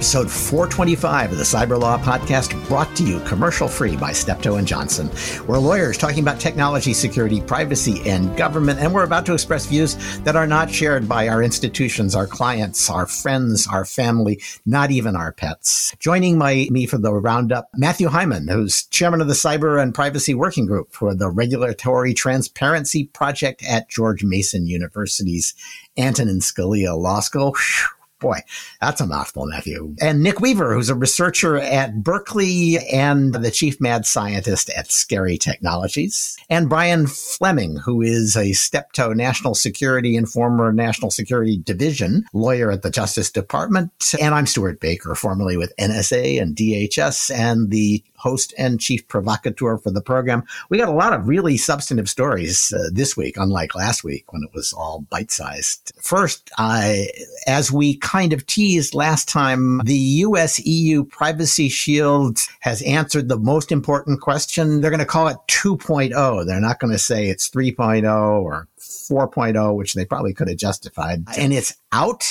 episode 425 of the Cyber Law Podcast, brought to you commercial free by Steptoe and Johnson. We're lawyers talking about technology, security, privacy, and government, and we're about to express views that are not shared by our institutions, our clients, our friends, our family, not even our pets. Joining my, me for the roundup, Matthew Heiman, who's chairman of the Cyber and Privacy Working Group for the Regulatory Transparency Project at George Mason University's Antonin Scalia Law School. Whew Boy, that's a mouthful, Matthew. And Nick Weaver, who's a researcher at Berkeley and the chief mad scientist at Scary Technologies. And Brian Fleming, who is a Steptoe National Security and former National Security Division lawyer at the Justice Department. And I'm Stewart Baker, formerly with NSA and DHS and the host and chief provocateur for the program. We got a lot of really substantive stories uh, this week, unlike last week when it was all bite sized. First, I, as we kind of teased last time, the US EU Privacy Shield has answered the most important question. They're going to call it 2.0. They're not going to say it's 3.0 or 4.0, which they probably could have justified. And it's out,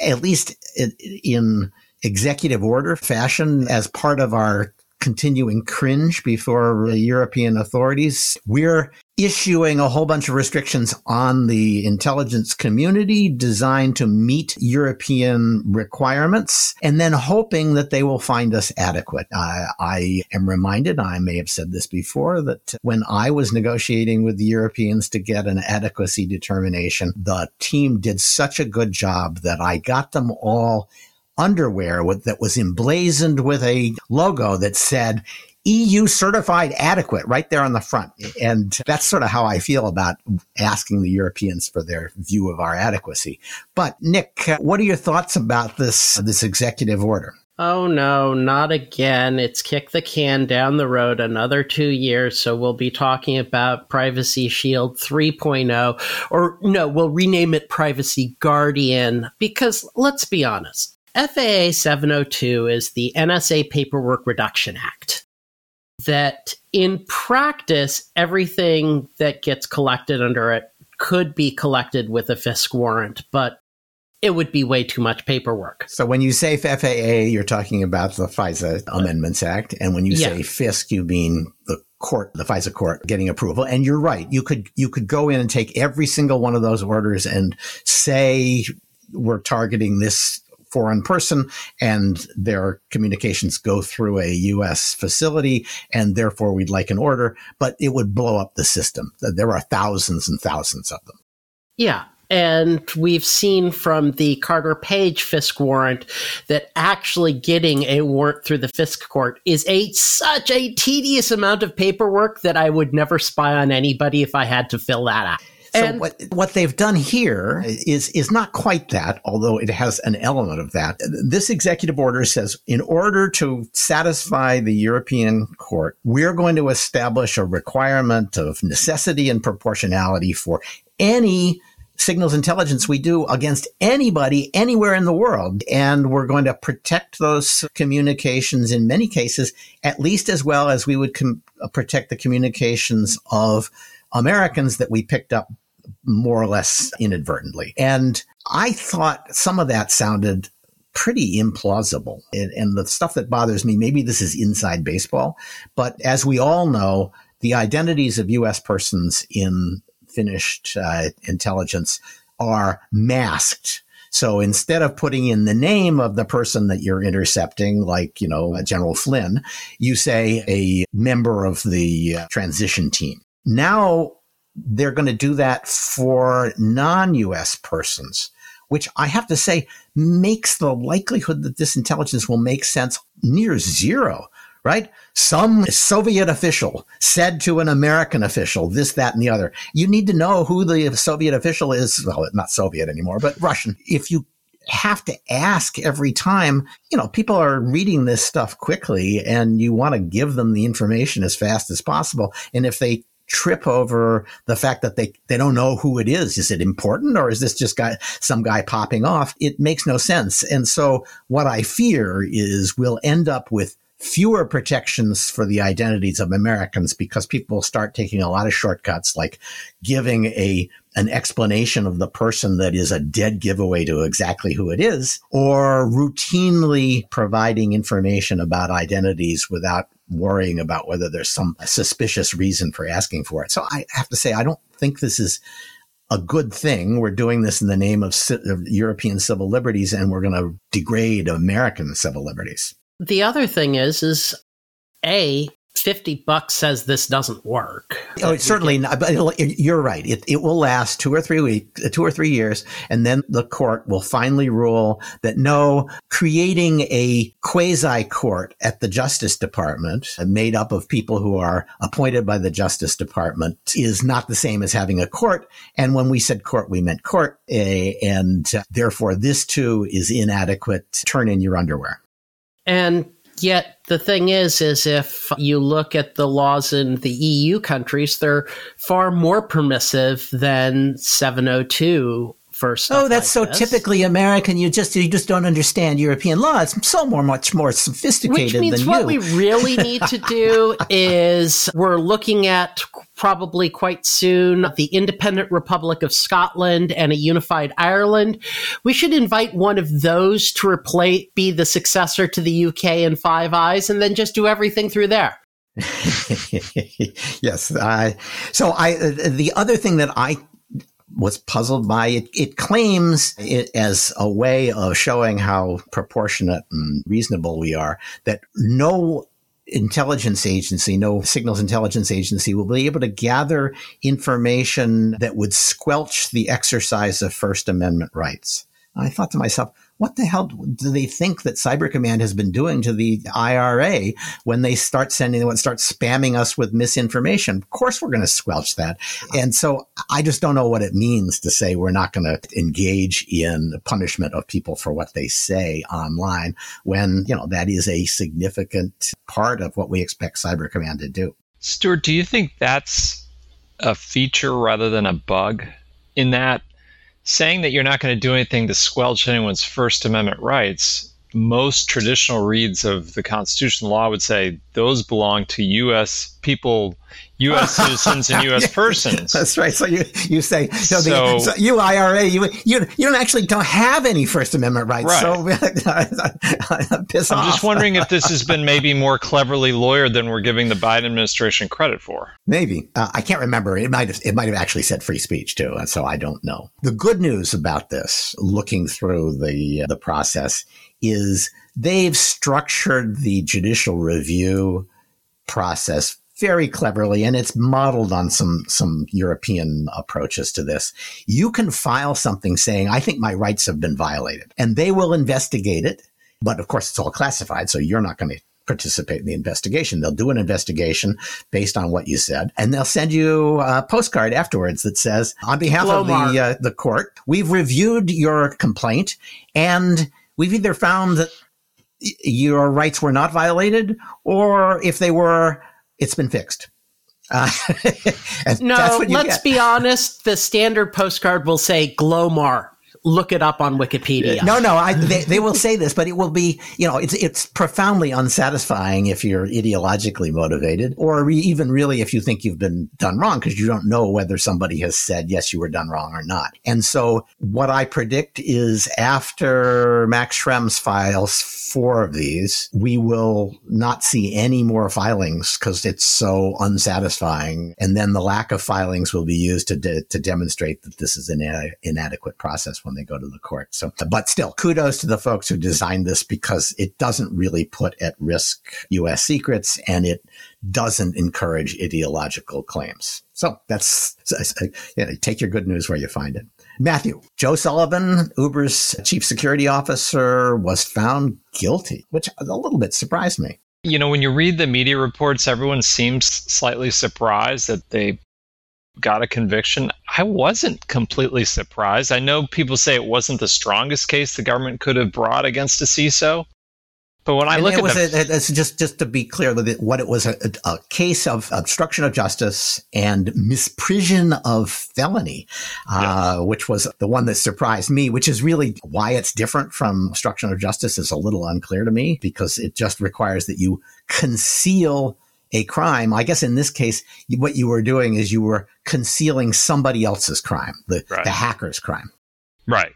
at least in executive order fashion as part of our continuing cringe before the European authorities. We're issuing a whole bunch of restrictions on the intelligence community designed to meet European requirements and then hoping that they will find us adequate. I, I am reminded, I may have said this before, that when I was negotiating with the Europeans to get an adequacy determination, the team did such a good job that I got them all underwear with, that was emblazoned with a logo that said EU certified adequate right there on the front. And that's sort of how I feel about asking the Europeans for their view of our adequacy. But Nick, what are your thoughts about this, this executive order? Oh no, not again. It's kick the can down the road another two years. So we'll be talking about Privacy Shield 3.0, or no, we'll rename it Privacy Guardian because let's be honest. FAA 702 is the NSA Paperwork Reduction Act. That in practice, everything that gets collected under it could be collected with a FISC warrant, but it would be way too much paperwork. So when you say FAA, you're talking about the FISA Amendments Act, and when you yeah. say FISC, you mean the court, the FISA court getting approval. And you're right. You could you could go in and take every single one of those orders and say we're targeting this foreign person and their communications go through a U.S. facility and therefore we'd like an order, but it would blow up the system. There are thousands and thousands of them. Yeah. And we've seen from the Carter Page FISC warrant that actually getting a warrant through the FISC court is a such a tedious amount of paperwork that I would never spy on anybody if I had to fill that out. So what what they've done here is is not quite that, although it has an element of that. This executive order says in order to satisfy the European court, we're going to establish a requirement of necessity and proportionality for any signals intelligence we do against anybody anywhere in the world. And we're going to protect those communications in many cases, at least as well as we would com- protect the communications of Americans that we picked up more or less inadvertently. And I thought some of that sounded pretty implausible. And, and, the stuff that bothers me, maybe this is inside baseball, but as we all know, the identities of U.S. persons in finished uh, intelligence are masked. So instead of putting in the name of the person that you're intercepting, like, you know, General Flynn, you say a member of the uh, transition team. Now they're going to do that for non-US persons, which I have to say makes the likelihood that this intelligence will make sense near zero, right? Some Soviet official said to an American official this, that, and the other. You need to know who the Soviet official is. Well, not Soviet anymore, but Russian. If you have to ask every time, you know, people are reading this stuff quickly and you want to give them the information as fast as possible. And if they trip over the fact that they, they don't know who it is. Is it important or is this just guy, some guy popping off? It makes no sense. And so what I fear is we'll end up with fewer protections for the identities of Americans because people start taking a lot of shortcuts, like giving a an explanation of the person that is a dead giveaway to exactly who it is, or routinely providing information about identities without worrying about whether there's some suspicious reason for asking for it. So I have to say, I don't think this is a good thing. We're doing this in the name of, of European civil liberties, and we're going to degrade American civil liberties. The other thing is, is a 50 bucks says this doesn't work. Oh, it's certainly not. But you're right. It, it will last two or three weeks, uh, two or three years, and then the court will finally rule that no, creating a quasi court at the Justice Department, uh, made up of people who are appointed by the Justice Department, is not the same as having a court. And when we said court, we meant court, uh, and therefore this too is inadequate. Turn in your underwear. And Yet the thing is, is if you look at the laws in the EU countries, they're far more permissive than 702 for Oh, that's like so this. typically American. You just you just don't understand European law. It's so more much more sophisticated Which means what we really need to do is we're looking at probably quite soon the independent Republic of Scotland and a unified Ireland. We should invite one of those to replace be the successor to the UK and Five Eyes, and then just do everything through there. yes. Uh, so I, uh, the other thing that I was puzzled by it. It claims it as a way of showing how proportionate and reasonable we are that no intelligence agency, no signals intelligence agency will be able to gather information that would squelch the exercise of First Amendment rights. I thought to myself, what the hell do they think that Cyber Command has been doing to the IRA when they start sending, when start spamming us with misinformation? Of course, we're going to squelch that. And so I just don't know what it means to say we're not going to engage in punishment of people for what they say online when, you know, that is a significant part of what we expect Cyber Command to do. Stewart, do you think that's a feature rather than a bug in that saying that you're not going to do anything to squelch anyone's First Amendment rights, most traditional reads of the constitutional law would say those belong to U.S. people, U.S. citizens, and U.S. persons. That's right. So you you say so, so, the, so you IRA you you you don't actually don't have any First Amendment rights. Right. So piss I'm off. just wondering if this has been maybe more cleverly lawyered than we're giving the Biden administration credit for. Maybe uh, I can't remember. It might have it might have actually said free speech too, and so I don't know. The good news about this, looking through the uh, the process, is they've structured the judicial review process very cleverly and it's modeled on some some European approaches to this. You can file something saying I think my rights have been violated and they will investigate it, but of course it's all classified so you're not going to participate in the investigation. They'll do an investigation based on what you said, and they'll send you a postcard afterwards that says, "On behalf of the uh, the court, we've reviewed your complaint, and we've either found that your rights were not violated, or if they were, it's been fixed. Uh, no, let's get. be honest. The standard postcard will say Glomar look it up on Wikipedia. No, no, I, they, they will say this, but it will be, you know, it's it's profoundly unsatisfying if you're ideologically motivated, or even really if you think you've been done wrong because you don't know whether somebody has said yes, you were done wrong or not. And so, what I predict is after Max Schrems files four of these, we will not see any more filings because it's so unsatisfying, and then the lack of filings will be used to de- to demonstrate that this is an inadequate process when they go to the court. So, but still, kudos to the folks who designed this because it doesn't really put at risk U.S. secrets and it doesn't encourage ideological claims. So that's, uh, you know, take your good news where you find it. Matthew, Joe Sullivan, Uber's chief security officer, was found guilty, which a little bit surprised me. You know, when you read the media reports, everyone seems slightly surprised that they got a conviction. I wasn't completely surprised. I know people say it wasn't the strongest case the government could have brought against a CISO, But when I And look at was the, a, it's just just to be clear that what it was a, a case of obstruction of justice and misprision of felony, uh, which was the one that surprised me. Which is really why it's different from obstruction of justice is a little unclear to me because it just requires that you conceal a crime. I guess in this case, what you were doing is you were concealing somebody else's crime, the Right. the hacker's crime. Right.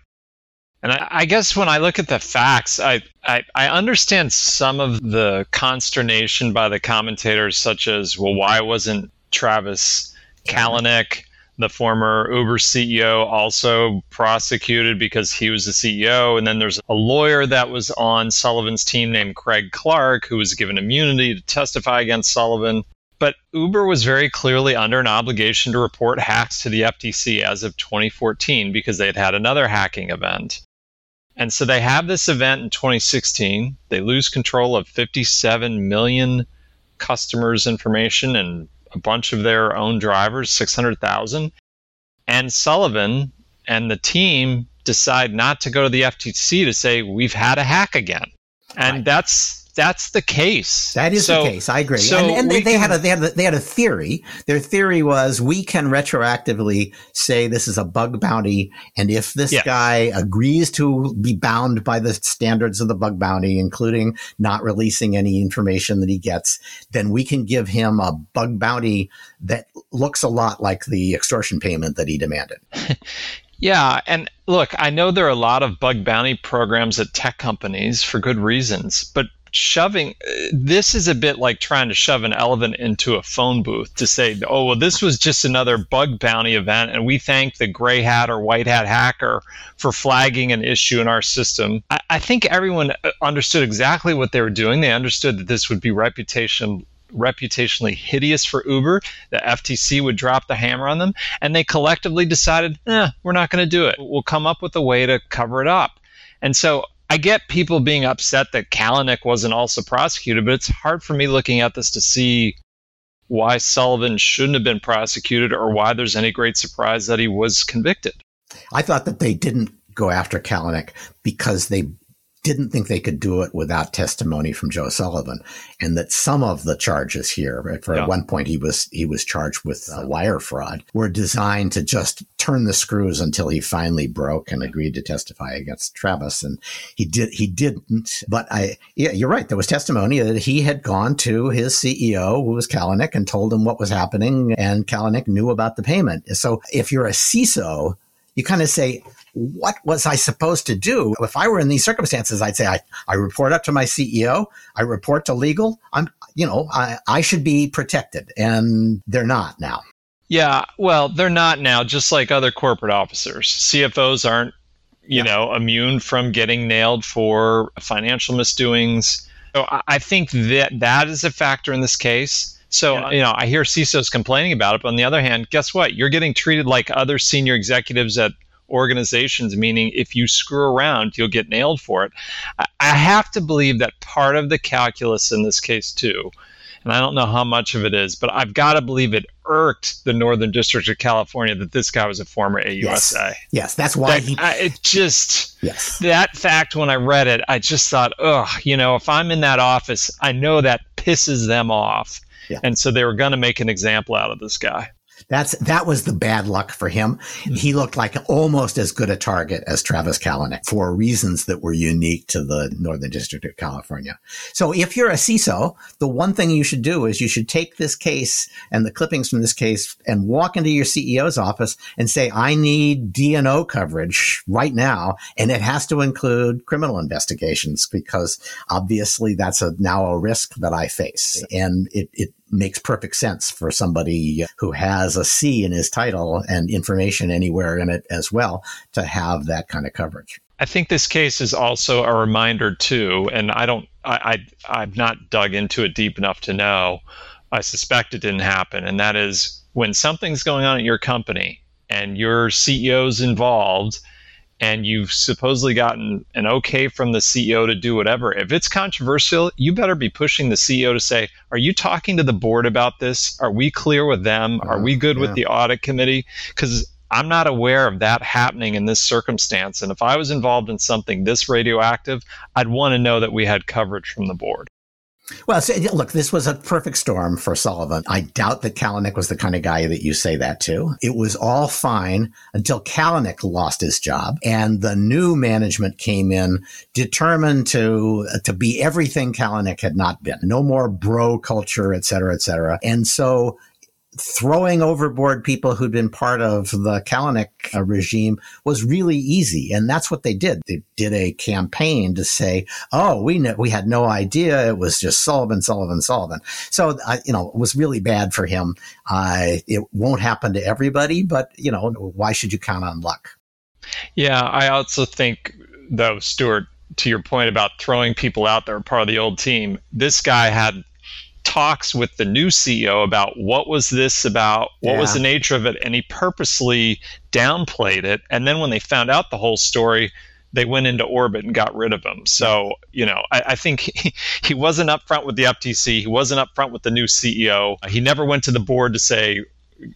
And I, I guess when I look at the facts, I, I, I understand some of the consternation by the commentators, such as, well, why wasn't Travis Kalanick, the former Uber CEO, also prosecuted because he was the CEO? And then there's a lawyer that was on Sullivan's team named Craig Clark, who was given immunity to testify against Sullivan. But Uber was very clearly under an obligation to report hacks to the FTC as of 2014 because they had had another hacking event. And so they have this event in 2016. They lose control of 57 million customers' information and a bunch of their own drivers, 600,000. And Sullivan and the team decide not to go to the FTC to say, we've had a hack again. And Right. that's that's the case. That is So- the case. I agree. so and and they, they can- had a they had a, they had a theory. Their theory was we can retroactively say this is a bug bounty, and if this Yeah. guy agrees to be bound by the standards of the bug bounty, including not releasing any information that he gets, then we can give him a bug bounty that looks a lot like the extortion payment that he demanded. Yeah, and look, I know there are a lot of bug bounty programs at tech companies for good reasons, but shoving this is a bit like trying to shove an elephant into a phone booth to say, oh, well, this was just another bug bounty event, and we thank the gray hat or white hat hacker for flagging an issue in our system. I, I think everyone uh, understood exactly what they were doing. They understood that this would be reputation reputationally hideous for Uber, the FTC would drop the hammer on them, and they collectively decided, eh, we're not going to do it. We'll come up with a way to cover it up. And so I get people being upset that Kalanick wasn't also prosecuted, but it's hard for me looking at this to see why Sullivan shouldn't have been prosecuted or why there's any great surprise that he was convicted. I thought that they didn't go after Kalanick because they didn't think they could do it without testimony from Joe Sullivan, and that some of the charges here, right, for Yeah. at one point he was he was charged with uh, wire fraud, were designed to just turn the screws until he finally broke and agreed to testify against Travis, and he did he didn't. But I yeah, you're right. There was testimony that he had gone to his CEO, who was Kalanick, and told him what was happening, and Kalanick knew about the payment. So if you're a CISO, you kind of say, what was I supposed to do? If I were in these circumstances, I'd say I, I report up to my CEO, I report to legal. I'm, you know, I, I should be protected and they're not now. Yeah, well, they're not now, just like other corporate officers. CFOs aren't, you Yeah. know, immune from getting nailed for financial misdoings. So I- think that that is a factor in this case. So, Yeah. you know, I hear CISOs complaining about it, but on the other hand, guess what? You're getting treated like other senior executives at organizations, meaning if you screw around, you'll get nailed for it. I- have to believe that part of the calculus in this case, too, and I don't know how much of it is, but I've got to believe it irked the Northern District of California that this guy was a former AUSA. Yes, that's why That- he. I, it just Yes, that fact when I read it, I just thought, ugh, you know, if I'm in that office, I know that pisses them off. Yeah. And so they were going to make an example out of this guy. That's that was the bad luck for him. Mm-hmm. He looked like almost as good a target as Travis Kalanick for reasons that were unique to the Northern District of California. So if you're a CISO, the one thing you should do is you should take this case and the clippings from this case and walk into your CEO's office and say, I need DNO coverage right now. And it has to include criminal investigations because obviously that's a now a risk that I face. And it, it makes perfect sense for somebody who has a C in his title and information anywhere in it as well to have that kind of coverage. I think this case is also a reminder too, and I don't, I, I, I've not dug into it deep enough to know. I suspect it didn't happen, and that is when something's going on at your company and your CEO's involved, and you've supposedly gotten an okay from the CEO to do whatever. If it's controversial, you better be pushing the CEO to say, "Are you talking to the board about this? Are we clear with them? Uh, Are we good yeah. with the audit committee?" Because I'm not aware of that happening in this circumstance. And if I was involved in something this radioactive, I'd want to know that we had coverage from the board. Well, so, look, this was a perfect storm for Sullivan. I doubt that Kalanick was the kind of guy that you say that to. It was all fine until Kalanick lost his job and the new management came in determined to, to be everything Kalanick had not been. No more bro culture, et cetera, et cetera. And so throwing overboard people who'd been part of the Kalanick uh, regime was really easy. And that's what they did. They did a campaign to say, oh, we know, we had no idea. It was just Sullivan, Sullivan, Sullivan. So, uh, you know, it was really bad for him. Uh, it won't happen to everybody, but, you know, why should you count on luck? Yeah, I also think, though, Stewart, to your point about throwing people out that are part of the old team, this guy had talks with the new CEO about what was this about, what yeah. was the nature of it, and he purposely downplayed it. And then when they found out the whole story, they went into orbit and got rid of him. So, you know, I, I think he, he wasn't upfront with the FTC. He wasn't upfront with the new CEO. He never went to the board to say,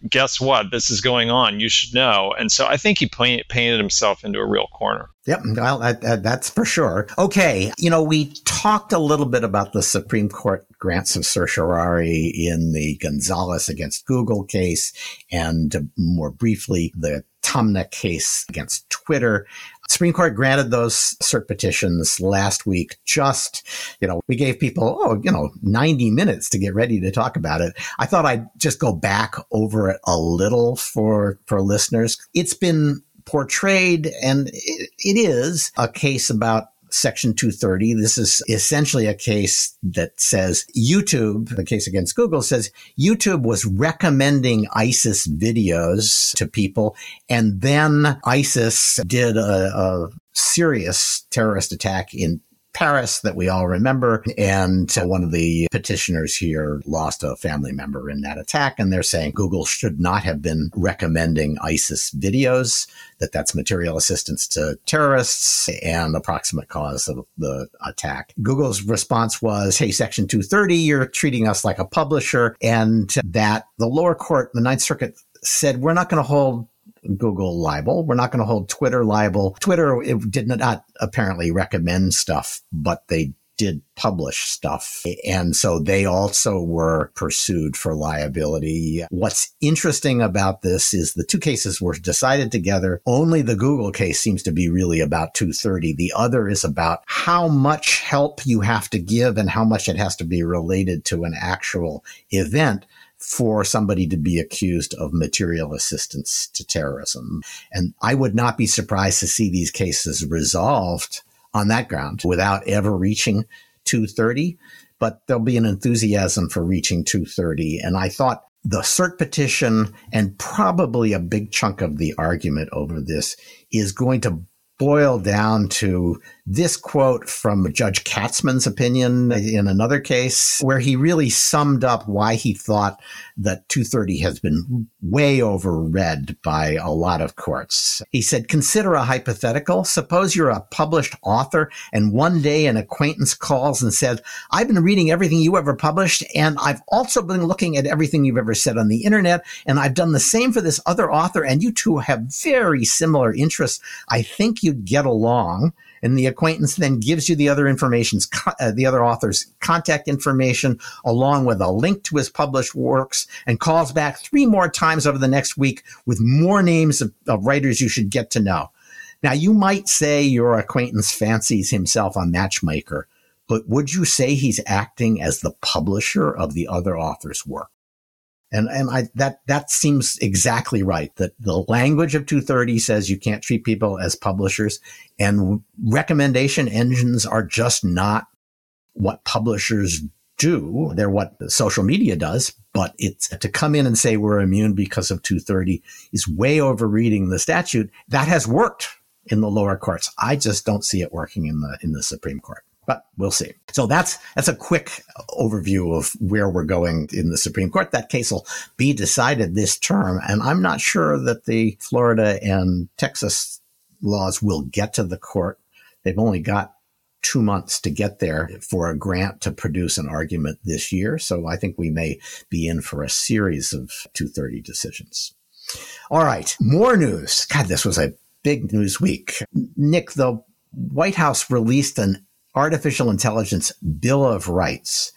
guess what? This is going on. You should know. And so I think he paint, painted himself into a real corner. Yep, well, that's for sure. Okay, you know, we talked a little bit about the Supreme Court grants of certiorari in the Gonzalez against Google case, and uh, more briefly, the Taamneh case against Twitter. Supreme Court granted those cert petitions last week. Just, you know, we gave people, oh, you know, 90 minutes to get ready to talk about it. I thought I'd just go back over it a little for, for listeners. It's been portrayed, and it, it is a case about Section 230. This is essentially a case that says YouTube, the case against Google says YouTube was recommending ISIS videos to people. And then ISIS did a, a serious terrorist attack in Paris that we all remember. And one of the petitioners here lost a family member in that attack. And they're saying Google should not have been recommending ISIS videos, that that's material assistance to terrorists and approximate cause of the attack. Google's response was, Hey, Section 230, you're treating us like a publisher. And that the lower court, the Ninth Circuit said, we're not going to hold Google liable. We're not going to hold Twitter liable. Twitter did not apparently recommend stuff, but they did publish stuff. And so they also were pursued for liability. What's interesting about this is the two cases were decided together. Only the Google case seems to be really about 230. The other is about how much help you have to give and how much it has to be related to an actual event for somebody to be accused of material assistance to terrorism. And I would not be surprised to see these cases resolved on that ground without ever reaching 230. But there'll be an enthusiasm for reaching 230. And I thought the cert petition and probably a big chunk of the argument over this is going to boil down to this quote from Judge Katzmann's opinion in another case, where he really summed up why he thought that 230 has been way overread by a lot of courts. He said, Consider a hypothetical. Suppose you're a published author, and one day an acquaintance calls and says, I've been reading everything you ever published, and I've also been looking at everything you've ever said on the internet, and I've done the same for this other author, and you two have very similar interests. I think you'd get along and the acquaintance then gives you the other information's uh, the other author's contact information along with a link to his published works and calls back three more times over the next week with more names of, of writers you should get to know. Now you might say your acquaintance fancies himself a matchmaker but would you say he's acting as the publisher of the other author's work and, and I, that, that seems exactly right that the language of 230 says you can't treat people as publishers and recommendation engines are just not what publishers do. They're what social media does, but it's to come in and say we're immune because of 230 is way over reading the statute. That has worked in the lower courts. I just don't see it working in the, in the Supreme Court but we'll see. So that's that's a quick overview of where we're going in the Supreme Court. That case will be decided this term, and I'm not sure that the Florida and Texas laws will get to the court. They've only got two months to get there for a grant to produce an argument this year. So I think we may be in for a series of 230 decisions. All right, more news. God, this was a big news week. Nick, the White House released an artificial intelligence bill of rights.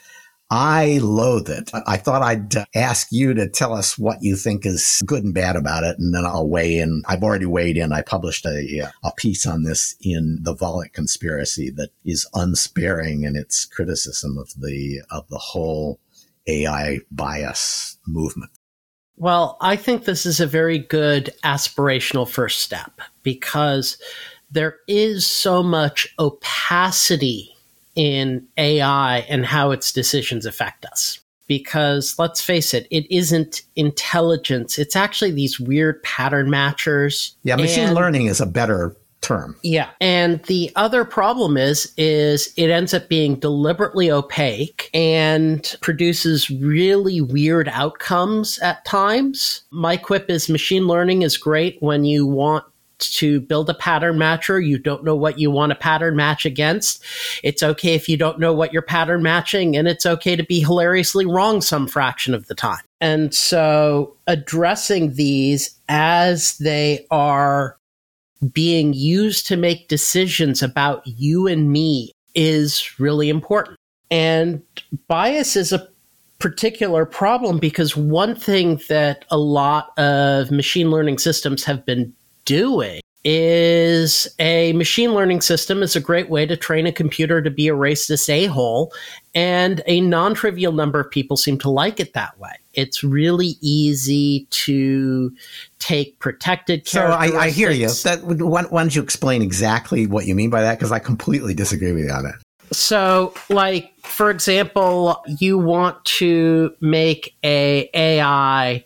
I loathe it. I thought I'd uh, ask you to tell us what you think is good and bad about it, and then I'll weigh in. I've already weighed in. I published a, a piece on this in the Volokh conspiracy that is unsparing in its criticism of the of the whole AI bias movement. Well, I think this is a very good aspirational first step because there is so much opacity in AI and how its decisions affect us. Because let's face it, it isn't intelligence. It's actually these weird pattern matchers. Yeah, machine and, learning is a better term. Yeah. And the other problem is is it ends up being deliberately opaque and produces really weird outcomes at times. My quip is machine learning is great when you want to build a pattern matcher. You don't know what you want to pattern match against. It's okay if you don't know what you're pattern matching, and it's okay to be hilariously wrong some fraction of the time. And so addressing these as they are being used to make decisions about you and me is really important. And bias is a particular problem because one thing that a lot of machine learning systems have been doing is a machine learning system. Is a great way to train a computer to be a racist a-hole and a non-trivial number of people seem to like it that way. It's really easy to take protected so I, I, hear you. that, why, why don't you explain exactly what you mean by that? Because i completely disagree with you on that. So like for example you want to make a ai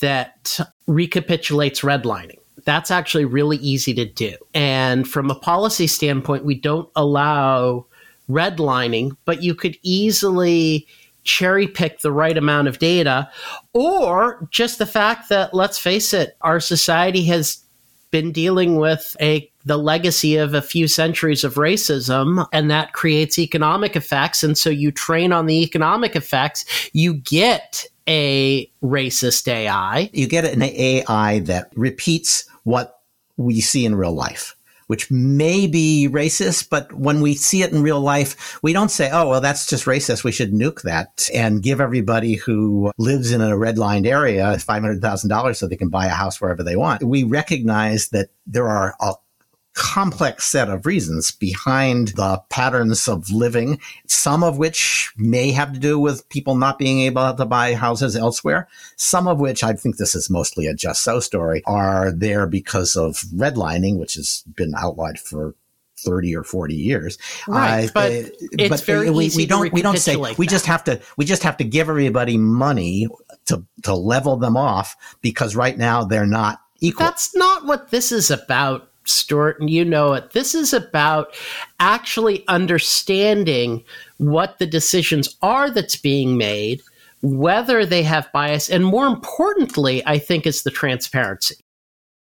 that recapitulates redlining that's actually really easy to do. And from a policy standpoint, we don't allow redlining, but you could easily cherry pick the right amount of data or just the fact that let's face it our society has been dealing with a the legacy of a few centuries of racism and that creates economic effects and so you train on the economic effects you get a racist AI you get an AI that repeats what we see in real life which may be racist, but when we see it in real life, we don't say, oh, well, that's just racist. We should nuke that and give everybody who lives in a redlined area $500,000 so they can buy a house wherever they want. We recognize that there are complex set of reasons behind the patterns of living, some of which may have to do with people not being able to buy houses elsewhere. Some of which I think this is mostly a just so story are there because of redlining, which has been outlawed for 30 or 40 years. Right. Uh, but it's but very we, we don't, we don't say, that. we just have to, we just have to give everybody money to, to level them off because right now they're not equal. That's not what this is about. Stewart, and you know it. This is about actually understanding what the decisions are that's being made, whether they have bias, and more importantly, I think is the transparency.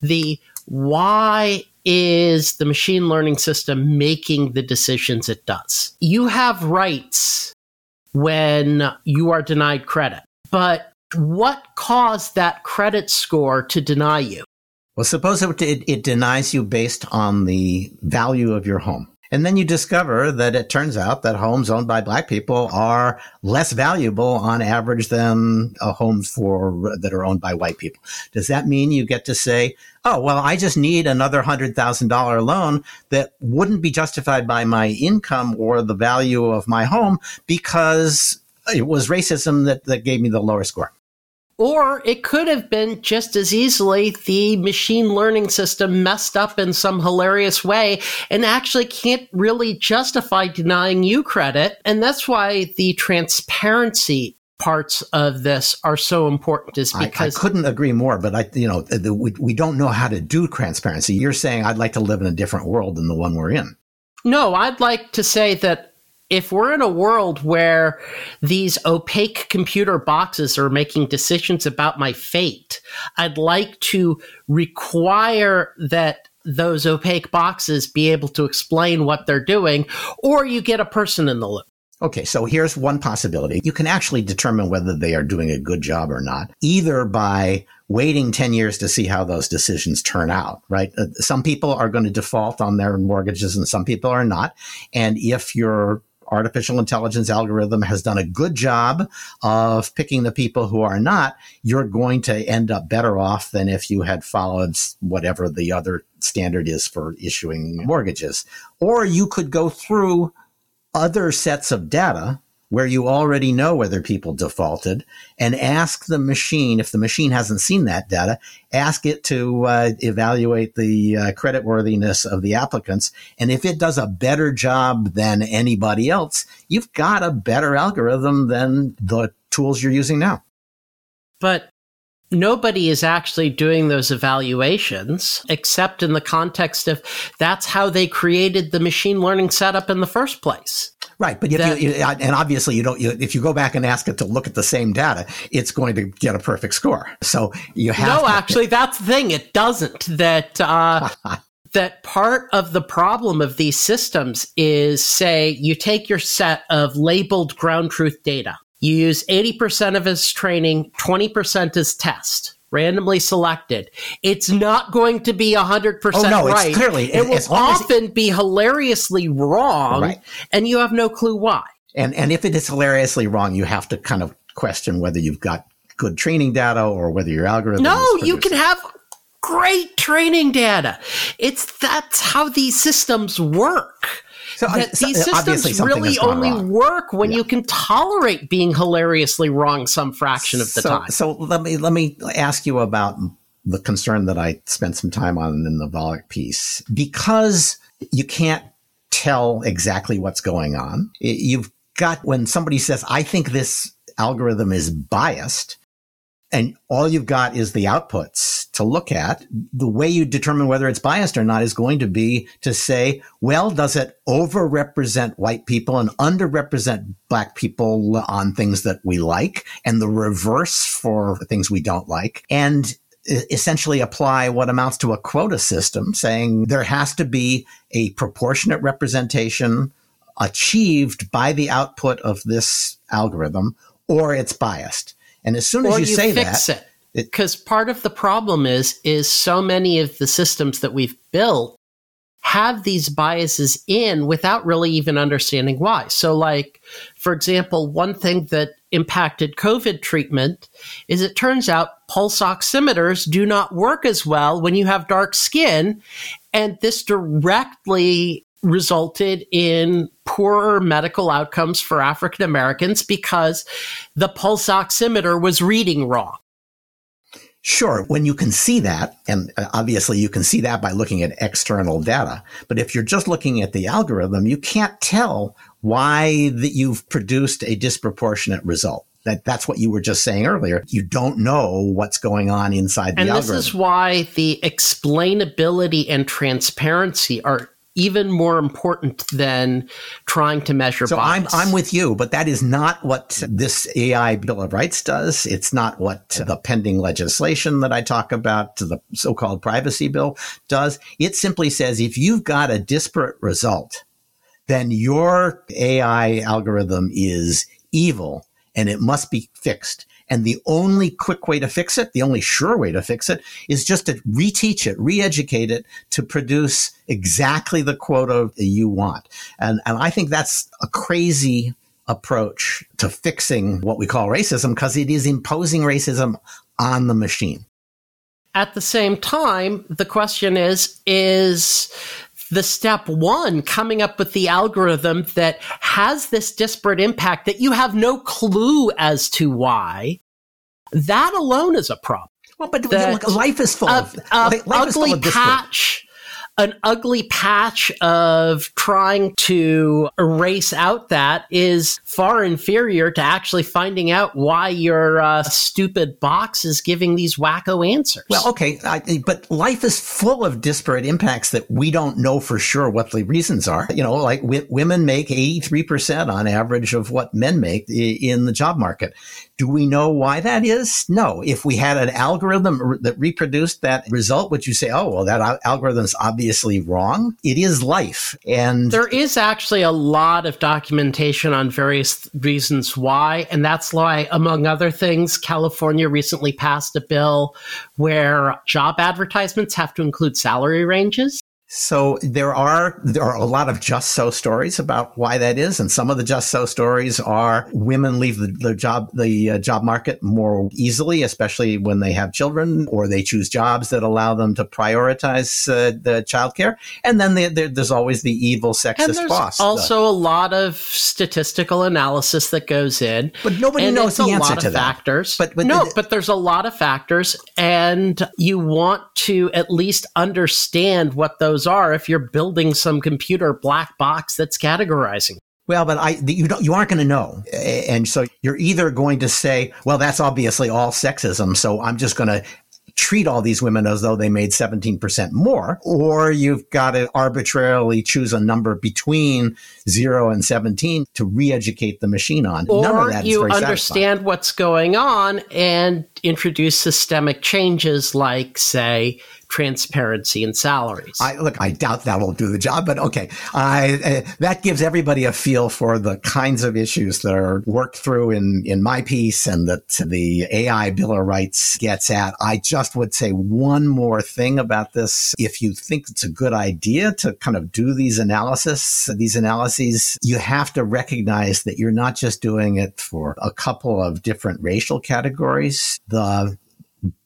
The why is the machine learning system making the decisions it does? You have rights when you are denied credit, but what caused that credit score to deny you? Well, suppose it, it, it, denies you based on the value of your home. And then you discover that it turns out that homes owned by black people are less valuable on average than uh, homes for that are owned by white people. Does that mean you get to say, "Oh, well, I just need another $100,000 loan that wouldn't be justified by my income or the value of my home because it was racism that, that gave me the lower score?" Or it could have been just as easily the machine learning system messed up in some hilarious way and actually can't really justify denying you credit. And that's why the transparency parts of this are so important is because I, I, couldn't agree more but i you know the, we, we don't know how to do transparency you're saying i'd like to live in a different world than the one we're in no i'd like to say that if we're in a world where these opaque computer boxes are making decisions about my fate, I'd like to require that those opaque boxes be able to explain what they're doing, or you get a person in the loop. Okay, so here's one possibility. You can actually determine whether they are doing a good job or not, either by waiting 10 years to see how those decisions turn out, right? Uh, some people are going to default on their mortgages and some people are not. And if your artificial intelligence algorithm has done a good job of picking the people who are not, you're going to end up better off than if you had followed whatever the other standard is for issuing mortgages. Or you could go through other sets of data where you already know whether people defaulted and ask the machine, if the machine hasn't seen that data, ask it to uh, evaluate the uh, credit worthiness of the applicants. And if it does a better job than anybody else, you've got a better algorithm than the tools you're using now. But nobody is actually doing those evaluations except in the context of that's how they created the machine learning setup in the first place. Right, but that, you, and obviously you don't. You, if you go back and ask it to look at the same data, it's going to get a perfect score. So you have. No, to, actually, that's the thing. It doesn't. That uh, that part of the problem of these systems is, say, you take your set of labeled ground truth data. You use eighty percent of as training, twenty percent as test randomly selected. It's not going to be 100% oh, no, right. It's clearly, it will often it, be hilariously wrong, right. and you have no clue why. And, and if it is hilariously wrong, you have to kind of question whether you've got good training data or whether your algorithm No, you can have great training data. It's that's how these systems work. So that these systems really only wrong. work when yeah. you can tolerate being hilariously wrong some fraction of the so, time. So let me let me ask you about the concern that I spent some time on in the Volokh piece because you can't tell exactly what's going on. You've got when somebody says, "I think this algorithm is biased," and all you've got is the outputs to look at, the way you determine whether it's biased or not is going to be to say, well, does it overrepresent white people and underrepresent black people on things that we like and the reverse for things we don't like? And essentially apply what amounts to a quota system saying there has to be a proportionate representation achieved by the output of this algorithm or it's biased. And as soon as you, you say that, it, because part of the problem is is so many of the systems that we've built have these biases in without really even understanding why. So, like for example, one thing that impacted COVID treatment is it turns out pulse oximeters do not work as well when you have dark skin, and this directly resulted in poorer medical outcomes for African Americans because the pulse oximeter was reading wrong. Sure, when you can see that, and uh, obviously you can see that by looking at external data, but if you're just looking at the algorithm, you can't tell why that you've produced a disproportionate result. That that's what you were just saying earlier. You don't know what's going on inside the and algorithm. And this is why the explainability and transparency are even more important than trying to measure so bias. I'm, I'm with you, but that is not what this AI Bill of Rights does. It's not what the pending legislation that I talk about, the so-called privacy bill does. It simply says if you've got a disparate result, then your AI algorithm is evil and it must be fixed. And the only quick way to fix it, the only sure way to fix it is just to reteach it, re-educate it to produce exactly the quota you want. And, and I think that's a crazy approach to fixing what we call racism because it is imposing racism on the machine. At the same time, the question is, is the step one coming up with the algorithm that has this disparate impact that you have no clue as to why, that alone is a problem. Well, but life is full of, of life ugly patch an ugly patch of trying to erase out that is far inferior to actually finding out why your uh, stupid box is giving these wacko answers. Well, okay, I, but life is full of disparate impacts that we don't know for sure what the reasons are. You know, like w- women make 83% on average of what men make in the job market. Do we know why that is? No. If we had an algorithm that reproduced that result, would you say, oh, well, that algorithm is obviously wrong. It is life. And there is actually a lot of documentation on various reasons why. And that's why, among other things, California recently passed a bill where job advertisements have to include salary ranges. So there are there are a lot of just so stories about why that is, and some of the just so stories are women leave the, the job the uh, job market more easily, especially when they have children, or they choose jobs that allow them to prioritize uh, the childcare. And then they, there's always the evil sexist and there's boss. Also, the, a lot of statistical analysis that goes in, but nobody knows the answer to that. Factors, but, but no, but there's a lot of factors, and you want to at least understand what those those are if you're building some computer black box that's categorizing. Well, but I you don't you aren't going to know, and so you're either going to say, well, that's obviously all sexism, so I'm just going to treat all these women as though they made 17% more, or you've got to arbitrarily choose a number between zero and 17 to re-educate the machine on. Or you understand satisfying. what's going on and introduce systemic changes like, say, transparency in salaries. I, look, I doubt that will do the job, but okay. I, uh, that gives everybody a feel for the kinds of issues that are worked through in, in my piece and that the AI Bill of Rights gets at. I just would say one more thing about this. If you think it's a good idea to kind of do these analysis, these analyses, you have to recognize that you're not just doing it for a couple of different racial categories. The the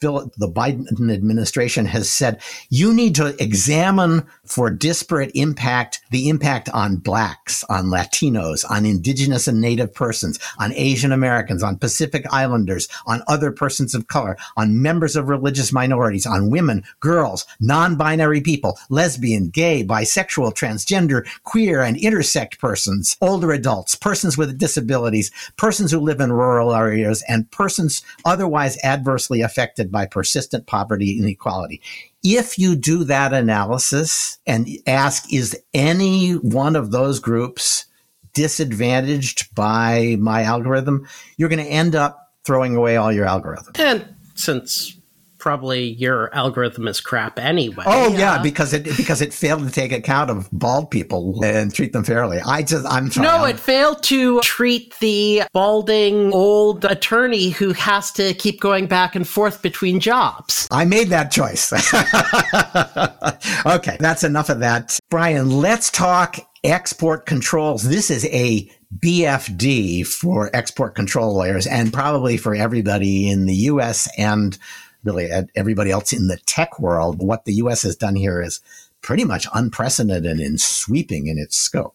Biden administration has said you need to examine for disparate impact the impact on blacks, on Latinos, on indigenous and native persons, on Asian Americans, on Pacific Islanders, on other persons of color, on members of religious minorities, on women, girls, non-binary people, lesbian, gay, bisexual, transgender, queer, and intersex persons, older adults, persons with disabilities, persons who live in rural areas, and persons otherwise adversely affected affected by persistent poverty and inequality. If you do that analysis and ask, is any one of those groups disadvantaged by my algorithm, you're going to end up throwing away all your algorithm. And since probably your algorithm is crap anyway. Oh yeah, yeah because it because it failed to take account of bald people and treat them fairly. I just I'm sorry. No, I'm, it failed to treat the balding old attorney who has to keep going back and forth between jobs. I made that choice. okay, that's enough of that. Brian, let's talk export controls. This is a BFD for export control lawyers and probably for everybody in the US and really uh, everybody else in the tech world. What the U.S. has done here is pretty much unprecedented and sweeping in its scope.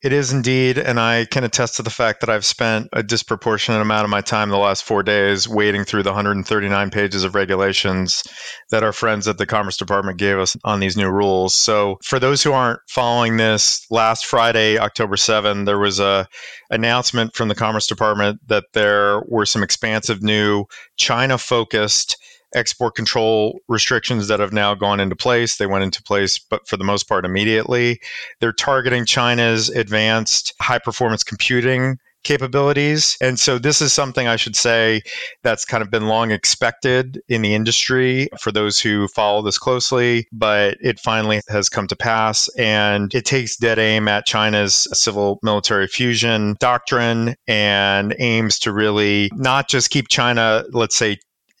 It is indeed, and I can attest to the fact that I've spent a disproportionate amount of my time the last four days wading through the 139 pages of regulations that our friends at the Commerce Department gave us on these new rules. So, for those who aren't following this, last Friday, October 7, there was a announcement from the Commerce Department that there were some expansive new China-focused export control restrictions that have now gone into place. They went into place, but for the most part, immediately. They're targeting China's advanced high performance computing capabilities. And so this is something I should say that's kind of been long expected in the industry for those who follow this closely, but it finally has come to pass and it takes dead aim at China's civil military fusion doctrine and aims to really not just keep China, let's say,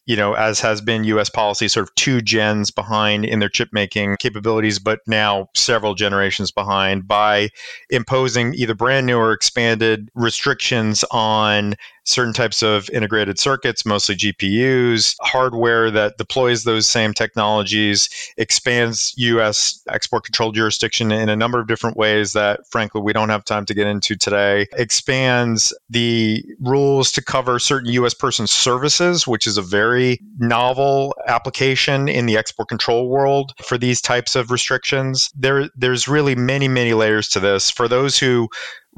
you know, as has been US policy, sort of two gens behind in their chip making capabilities, but now several generations behind by imposing either brand new or expanded restrictions on certain types of integrated circuits, mostly GPUs, hardware that deploys those same technologies, expands US export control jurisdiction in a number of different ways that, frankly, we don't have time to get into today, expands the rules to cover certain US person services, which is a very novel application in the export control world for these types of restrictions. There, there's really many, many layers to this. For those who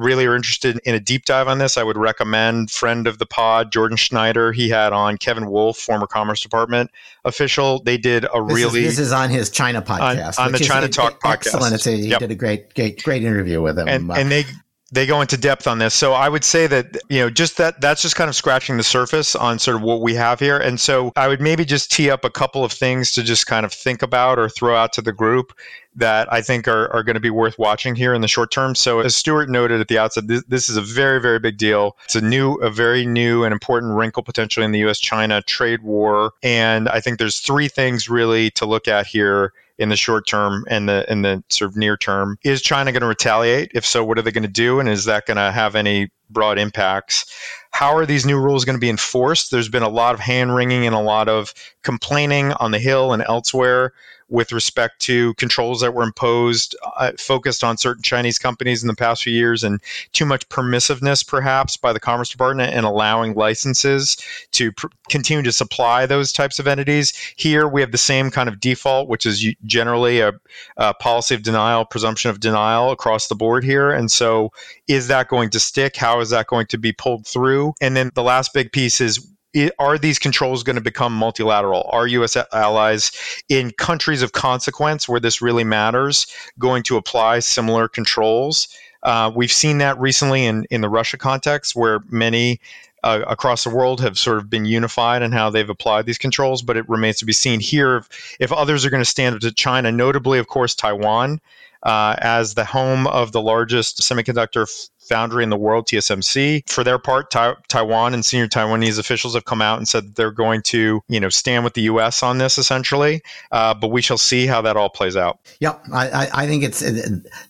really are interested in a deep dive on this, I would recommend friend of the pod, Jordan Schneider. He had on Kevin Wolf, former Commerce Department official. They did a this really is, this is on his China podcast, on, on the China is, Talk podcast. Excellent. It's a, he yep. did a great, great, great interview with him, and, and they they go into depth on this. So I would say that you know just that that's just kind of scratching the surface on sort of what we have here. And so I would maybe just tee up a couple of things to just kind of think about or throw out to the group that I think are, are going to be worth watching here in the short term. So, as Stewart noted at the outset, this, this is a very, very big deal. It's a new, a very new and important wrinkle potentially in the U.S. China trade war. And I think there's three things really to look at here in the short term and the in the sort of near term. Is China going to retaliate? If so, what are they going to do? And is that going to have any broad impacts? How are these new rules going to be enforced? There's been a lot of hand wringing and a lot of complaining on the Hill and elsewhere with respect to controls that were imposed, uh, focused on certain Chinese companies in the past few years, and too much permissiveness, perhaps, by the Commerce Department in allowing licenses to pr- continue to supply those types of entities. Here, we have the same kind of default, which is generally a, a policy of denial, presumption of denial across the board here. And so, is that going to stick? How is that going to be pulled through? And then the last big piece is are these controls going to become multilateral? Are U.S. allies in countries of consequence where this really matters going to apply similar controls? Uh, we've seen that recently in, in the Russia context, where many uh, across the world have sort of been unified in how they've applied these controls, but it remains to be seen here if, if others are going to stand up to China, notably, of course, Taiwan. Uh, as the home of the largest semiconductor foundry in the world, TSMC. For their part, tai- Taiwan and senior Taiwanese officials have come out and said they're going to, you know, stand with the U.S. on this essentially. Uh, but we shall see how that all plays out. Yep, I, I think it's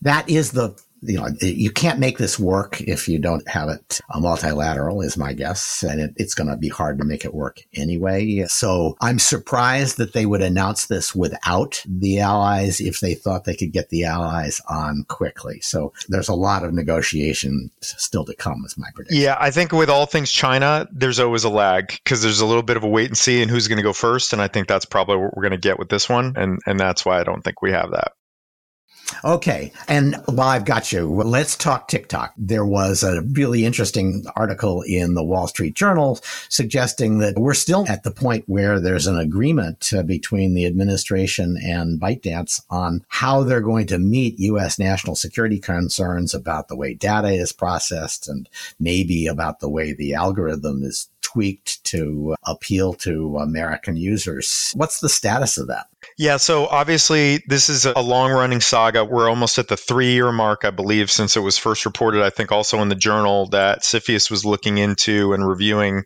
that is the you know, you can't make this work if you don't have it a multilateral, is my guess. And it, it's going to be hard to make it work anyway. So I'm surprised that they would announce this without the allies if they thought they could get the allies on quickly. So there's a lot of negotiation still to come, is my prediction. Yeah, I think with all things China, there's always a lag because there's a little bit of a wait and see and who's going to go first. And I think that's probably what we're going to get with this one. And, and that's why I don't think we have that. Okay. And while I've got you, let's talk TikTok. There was a really interesting article in the Wall Street Journal suggesting that we're still at the point where there's an agreement uh, between the administration and ByteDance on how they're going to meet U.S. national security concerns about the way data is processed and maybe about the way the algorithm is tweaked to appeal to American users. What's the status of that? Yeah, so obviously this is a long running saga. We're almost at the three year mark, I believe, since it was first reported. I think also in the journal that CFIUS was looking into and reviewing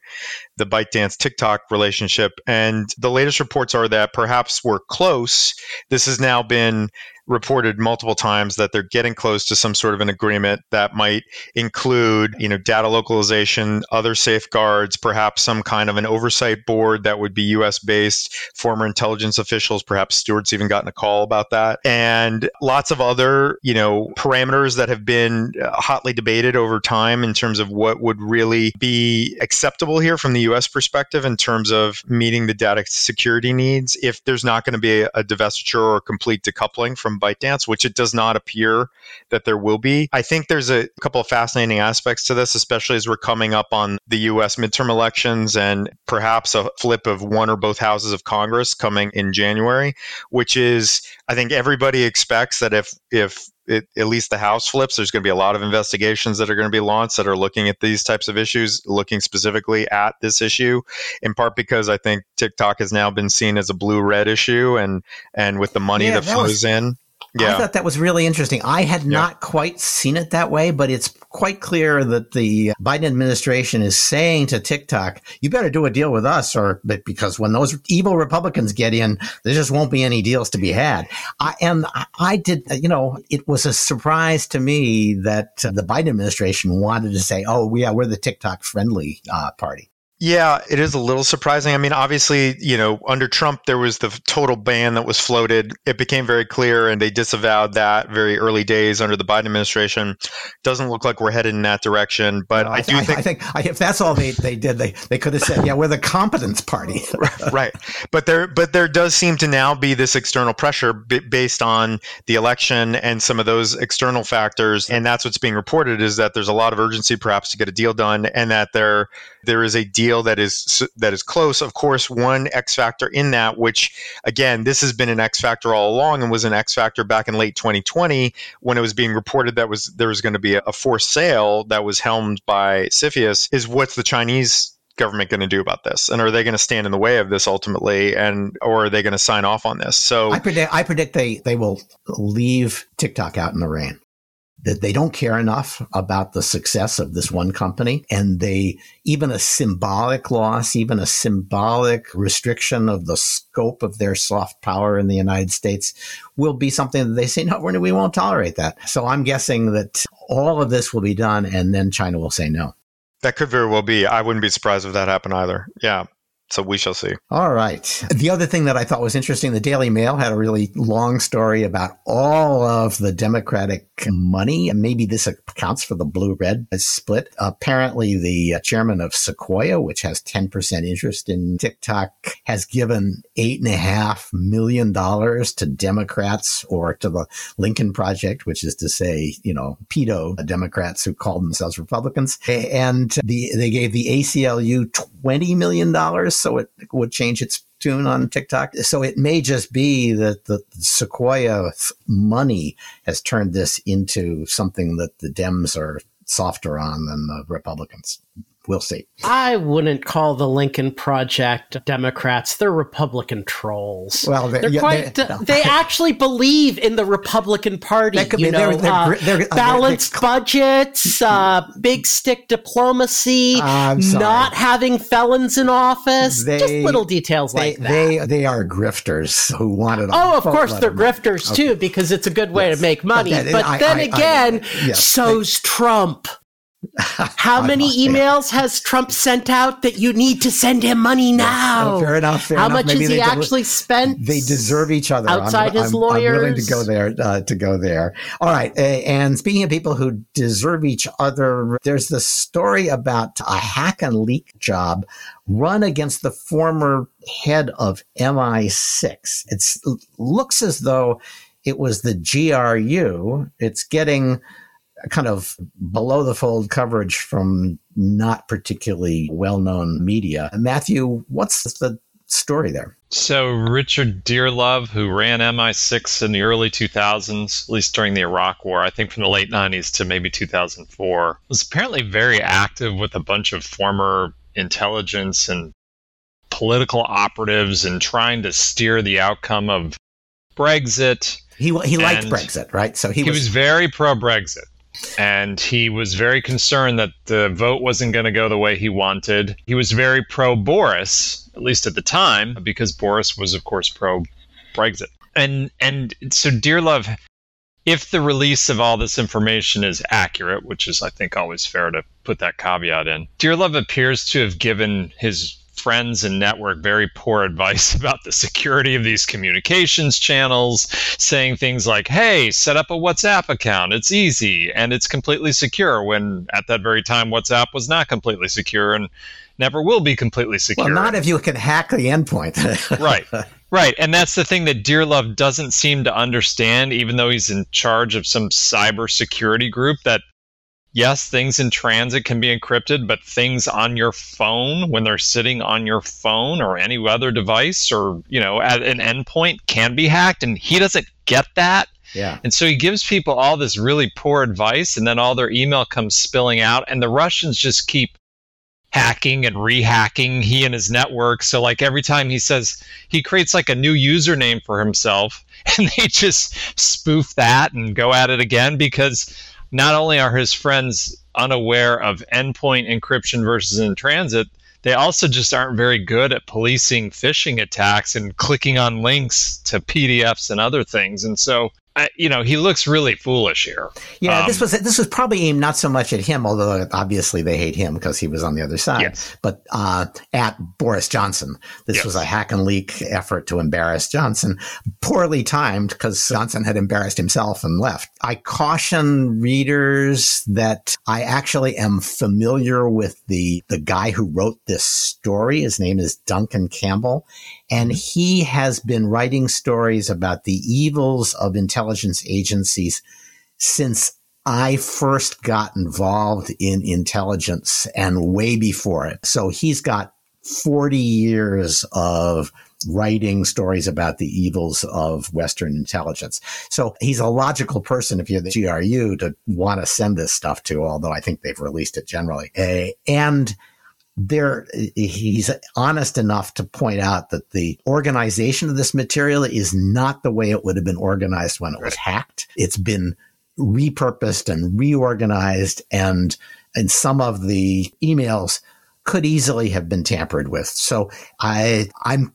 the ByteDance TikTok relationship. And the latest reports are that perhaps we're close. This has now been reported multiple times that they're getting close to some sort of an agreement that might include, you know, data localization, other safeguards, perhaps some kind of an oversight board that would be US based, former intelligence officials, perhaps Stewart's even gotten a call about that, and lots of other, you know, parameters that have been uh, hotly debated over time in terms of what would really be acceptable here from the US perspective in terms of meeting the data security needs if there's not going to be a divestiture or complete decoupling from ByteDance, which it does not appear that there will be. I think there's a couple of fascinating aspects to this, especially as we're coming up on the US midterm elections and perhaps a flip of one or both houses of Congress coming in January, which is I think everybody expects that if if it, at least the House flips, there's going to be a lot of investigations that are going to be launched that are looking at these types of issues, looking specifically at this issue, in part because I think TikTok has now been seen as a blue red issue, and and with the money yeah, that, that flows was, in, yeah. I thought that was really interesting. I had yeah. not quite seen it that way, but it's quite clear that the Biden administration is saying to TikTok, you better do a deal with us or because when those evil Republicans get in, there just won't be any deals to be had. I, and I did, you know, it was a surprise to me that the Biden administration wanted to say, oh, yeah, we're the TikTok friendly uh, party. Yeah, it is a little surprising. I mean, obviously, you know, under Trump, there was the total ban that was floated. It became very clear, and they disavowed that very early days under the Biden administration. Doesn't look like we're headed in that direction, but no, I, I, do I, think. I think if that's all they, they did, they, they could have said, "Yeah, we're the competence party." right, but there, but there does seem to now be this external pressure b- based on the election and some of those external factors, and that's what's being reported is that there's a lot of urgency, perhaps, to get a deal done, and that there there is a deal that is that is close. Of course, one X factor in that, which again, this has been an X factor all along, and was an X factor back in late 2020 when it was being reported that was there was going to be a, a forced sale that was helmed by CFIUS, is what's the Chinese government going to do about this? And are they going to stand in the way of this ultimately? And or are they going to sign off on this? So I predict I predict they they will leave TikTok out in the rain. That they don't care enough about the success of this one company, and they even a symbolic loss, even a symbolic restriction of the scope of their soft power in the United States will be something that they say no, we won't tolerate that. So I'm guessing that all of this will be done, and then China will say no. That could very well be. I wouldn't be surprised if that happened either. Yeah. So we shall see. All right. The other thing that I thought was interesting, the Daily Mail had a really long story about all of the Democratic money, and maybe this accounts for the blue red split. Apparently, the chairman of Sequoia, which has 10% interest in TikTok, has given $8.5 million to Democrats or to the Lincoln Project, which is to say, you know, pedo Democrats who call themselves Republicans. And the, they gave the ACLU $20 million so it would change its tune on TikTok. So it may just be that the Sequoia money has turned this into something that the Dems are softer on than the Republicans we'll see. I wouldn't call the Lincoln Project Democrats. They're Republican trolls. Well, they're, they're yeah, quite. They're, no. They actually believe in the Republican Party. That could you be, know, they're, uh, balanced budgets, uh, big stick diplomacy, not having felons in office. They, just little details they, like that. They they are grifters who wanted. Oh, of course, they're grifters too because it's a good way yes. to make money. But, but I, then I, again, I, yes. so's Trump. How many emails has Trump sent out that you need to send him money now? fair enough. Fair How enough. much Maybe has he actually spent? They deserve each other. Outside I'm, his I'm, lawyers. I'm willing to go there. Uh, to go there. All right. And speaking of people who deserve each other, there's the story about a hack and leak job run against the former head of MI6. It looks as though it was the GRU. It's getting kind of below the fold coverage from not particularly well known media. Matthew, what's the story there? So, Richard Dearlove, who ran MI6 in the early 2000s, at least during the Iraq War, I think from the late 90s to maybe 2004, was apparently very active with a bunch of former intelligence and political operatives and trying to steer the outcome of Brexit. He, he liked Brexit, right? So he, he was, was very pro Brexit and he was very concerned that the vote wasn't going to go the way he wanted. He was very pro Boris, at least at the time, because Boris was, of course, pro Brexit. And and so, Dearlove, if the release of all this information is accurate, which is, I think, always fair to put that caveat in, Dearlove appears to have given his friends and network very poor advice about the security of these communications channels, saying things like, hey, set up a WhatsApp account. It's easy and it's completely secure, when at that very time, WhatsApp was not completely secure and never will be completely secure. Well, not if you can hack the endpoint. right. Right. And that's the thing that Dearlove doesn't seem to understand, even though he's in charge of some cybersecurity group that yes, things in transit can be encrypted, but things on your phone when they're sitting on your phone or any other device or, you know, at an endpoint can be hacked. And he doesn't get that. Yeah. And so he gives people all this really poor advice, and then all their email comes spilling out, and the Russians just keep hacking and rehacking he and his network. So like every time he says he creates like a new username for himself, and they just spoof that and go at it again because not only are his friends unaware of endpoint encryption versus in transit, they also just aren't very good at policing phishing attacks and clicking on links to PDFs and other things. And so you know, he looks really foolish here. Yeah, um, this was this was probably aimed not so much at him, although obviously they hate him because he was on the other side. Yes. But uh, at Boris Johnson, this yes. was a hack and leak effort to embarrass Johnson, poorly timed because Johnson had embarrassed himself and left. I caution readers that I actually am familiar with the the guy who wrote this story. His name is Duncan Campbell, and he has been writing stories about the evils of intelligence agencies since I first got involved in intelligence and way before it. So he's got 40 years of writing stories about the evils of Western intelligence. So he's a logical person if you're the GRU to want to send this stuff to, although I think they've released it generally. Eh, and there he's honest enough to point out that the organization of this material is not the way it would have been organized when it was hacked. It's been repurposed and reorganized and and some of the emails could easily have been tampered with. So I I'm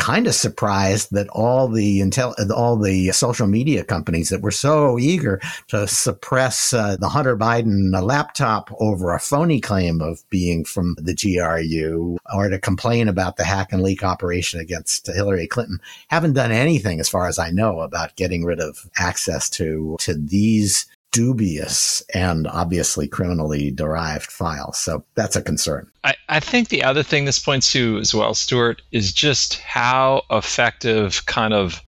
kind of surprised that all the intel, all the social media companies that were so eager to suppress uh, the Hunter Biden laptop over a phony claim of being from the GRU or to complain about the hack and leak operation against Hillary Clinton haven't done anything, as far as I know, about getting rid of access to to these dubious and obviously criminally derived files. So that's a concern. I, I think the other thing this points to as well, Stewart, is just how effective kind of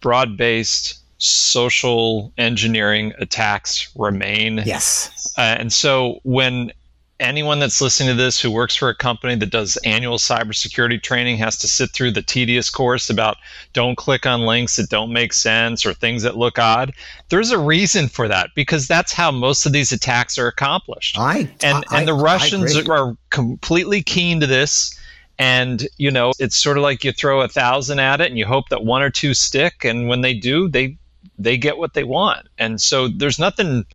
broad based social engineering attacks remain. Yes. Uh, and so when anyone that's listening to this who works for a company that does annual cybersecurity training has to sit through the tedious course about don't click on links that don't make sense or things that look odd. There's a reason for that because that's how most of these attacks are accomplished. I, and I, and the Russians are completely keen to this. And you know, it's sort of like you throw a thousand at it, and you hope that one or two stick. And when they do, they they get what they want. And so there's nothing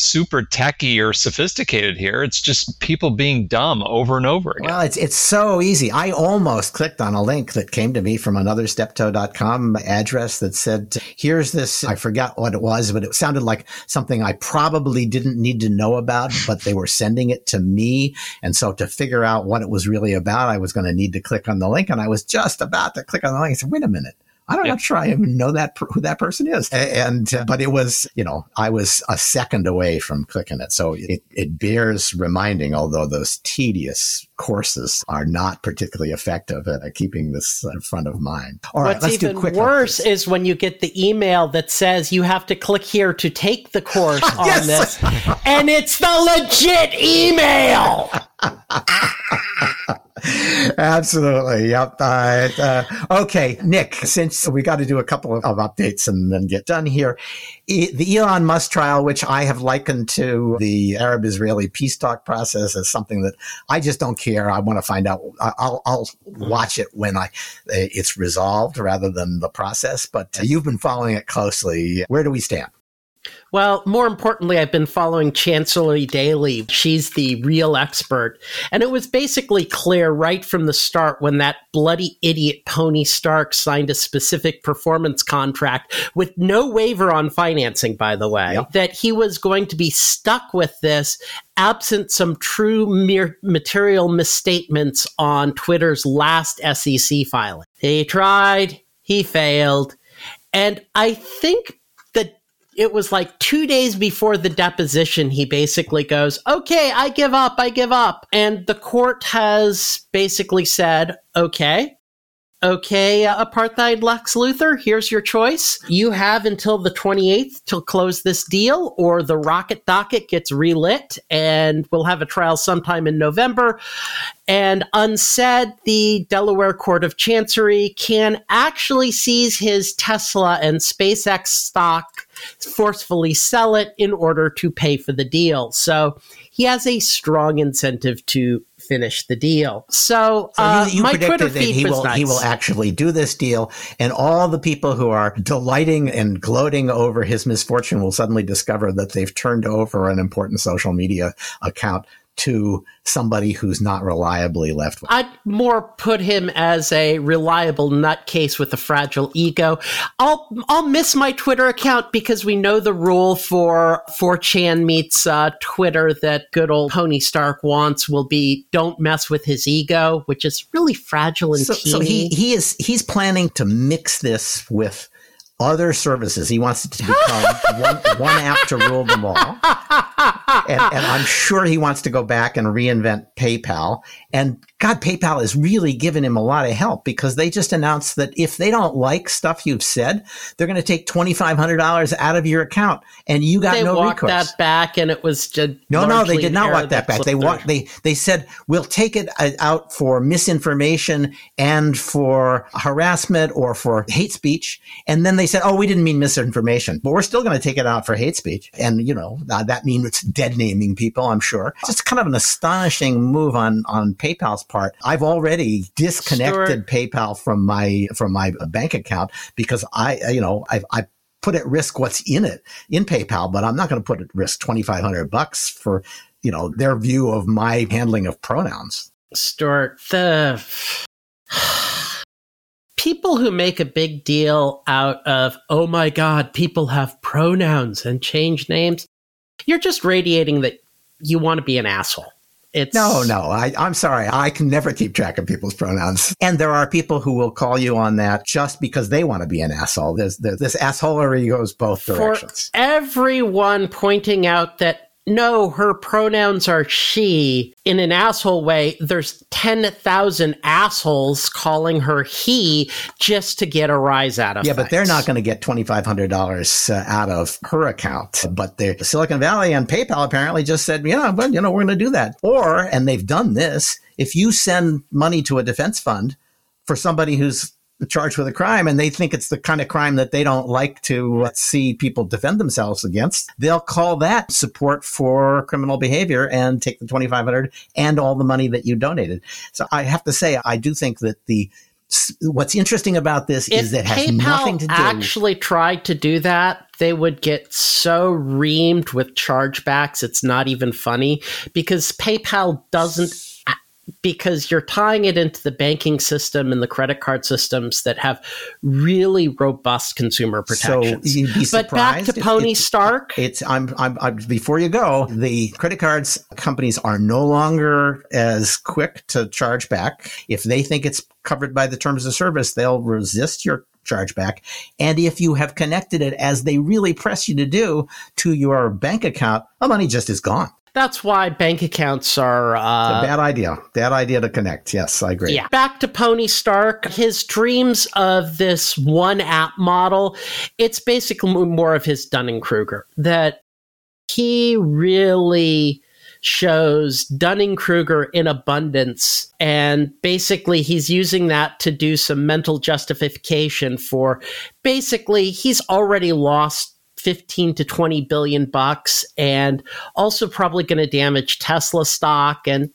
super techy or sophisticated here. It's just people being dumb over and over again. Well, it's it's so easy. I almost clicked on a link that came to me from another steptoe.com address that said, here's this. I forgot what it was, but it sounded like something I probably didn't need to know about, but they were sending it to me. And so to figure out what it was really about, I was going to need to click on the link. And I was just about to click on the link. I said, wait a minute. I'm not sure I even know that who that person is. And uh, but it was, you know, I was a second away from clicking it, so it, it bears reminding. Although those tedious courses are not particularly effective at keeping this in front of mind. All right, What's even worse updates. is when you get the email that says you have to click here to take the course on this, and it's the legit email. Absolutely. Yep. Uh, uh, okay, Nick, since we got to do a couple of, of, updates and then get done here, e- the Elon Musk trial, which I have likened to the Arab Israeli peace talk process, is something that I just don't care. I want to find out. I'll, I'll watch it when I it's resolved rather than the process. But you've been following it closely. Where do we stand? Well, more importantly, I've been following Chancery Daily. She's the real expert. And it was basically clear right from the start when that bloody idiot Pony Stark signed a specific performance contract with no waiver on financing, by the way, yep. that he was going to be stuck with this absent some true mere material misstatements on Twitter's last SEC filing. He tried, he failed. And I think it was like two days before the deposition, he basically goes, Okay, I give up, I give up. And the court has basically said, Okay, okay, uh, apartheid Lex Luthor, here's your choice. You have until the 28th to close this deal, or the rocket docket gets relit, and we'll have a trial sometime in November. And unsaid, the Delaware Court of Chancery can actually seize his Tesla and SpaceX stock, forcefully sell it in order to pay for the deal. So he has a strong incentive to finish the deal. So, so uh, you, you my Twitter feed he will nice. he will actually do this deal, and all the people who are delighting and gloating over his misfortune will suddenly discover that they've turned over an important social media account to somebody who's not reliably left. I'd more put him as a reliable nutcase with a fragile ego. I'll I'll miss my Twitter account because we know the rule for 4chan meets uh, Twitter that good old Tony Stark wants will be don't mess with his ego, which is really fragile and so, teeny. So he he is he's planning to mix this with other services. He wants it to become one, one app to rule them all. And, and, I'm sure he wants to go back and reinvent PayPal. And God, PayPal has really given him a lot of help because they just announced that if they don't like stuff you've said, they're going to take twenty five hundred dollars out of your account, and you got they no walked recourse. that back, and it was just No, no, they did not walk that back. They walked. They they said we'll take it uh, out for misinformation and for harassment or for hate speech, and then they said, oh, we didn't mean misinformation, but we're still going to take it out for hate speech, and you know that means it's dead naming people. I'm sure it's just kind of an astonishing move on on PayPal's part. I've already disconnected PayPal from my from my bank account because I you know I I put at risk what's in it in PayPal, but I'm not going to put at risk 2,500 bucks for, you know, their view of my handling of pronouns. Stewart, the people who make a big deal out of, oh my God, people have pronouns and change names, you're just radiating that you want to be an asshole. It's No, no, I, I'm sorry. I can never keep track of people's pronouns. And there are people who will call you on that just because they want to be an asshole. There's, there's this assholery goes both directions. For directions. everyone pointing out that no, her pronouns are she in an asshole way, there's 10,000 assholes calling her he just to get a rise out of her. Yeah, but they're not going to get $2,500 uh, out of her account. But the Silicon Valley and PayPal apparently just said, yeah, well, you know, we're going to do that. Or, and they've done this, if you send money to a defense fund for somebody who's charged with a crime and they think it's the kind of crime that they don't like to uh, see people defend themselves against, they'll call that support for criminal behavior and take the 2500 and all the money that you donated. So I have to say, I do think that the What's interesting about this if is that it has PayPal nothing to do. actually tried to do that, they would get so reamed with chargebacks. It's not even funny because PayPal doesn't. Because you're tying it into the banking system and the credit card systems that have really robust consumer protections. So you'd be but back to Pony it's- Stark. It's I'm, I'm, I'm before you go. The credit cards companies are no longer as quick to charge back. If they think it's covered by the terms of service, they'll resist your chargeback. And if you have connected it as they really press you to do to your bank account, the money just is gone. That's why bank accounts are A uh, bad idea. Bad idea to connect. Yes, I agree. Yeah. Back to Pony Stark, his dreams of this one app model, it's basically more of his Dunning Kruger. That he really shows Dunning Kruger in abundance. And basically, he's using that to do some mental justification for basically, he's already lost 15 to 20 billion bucks and also probably going to damage Tesla stock and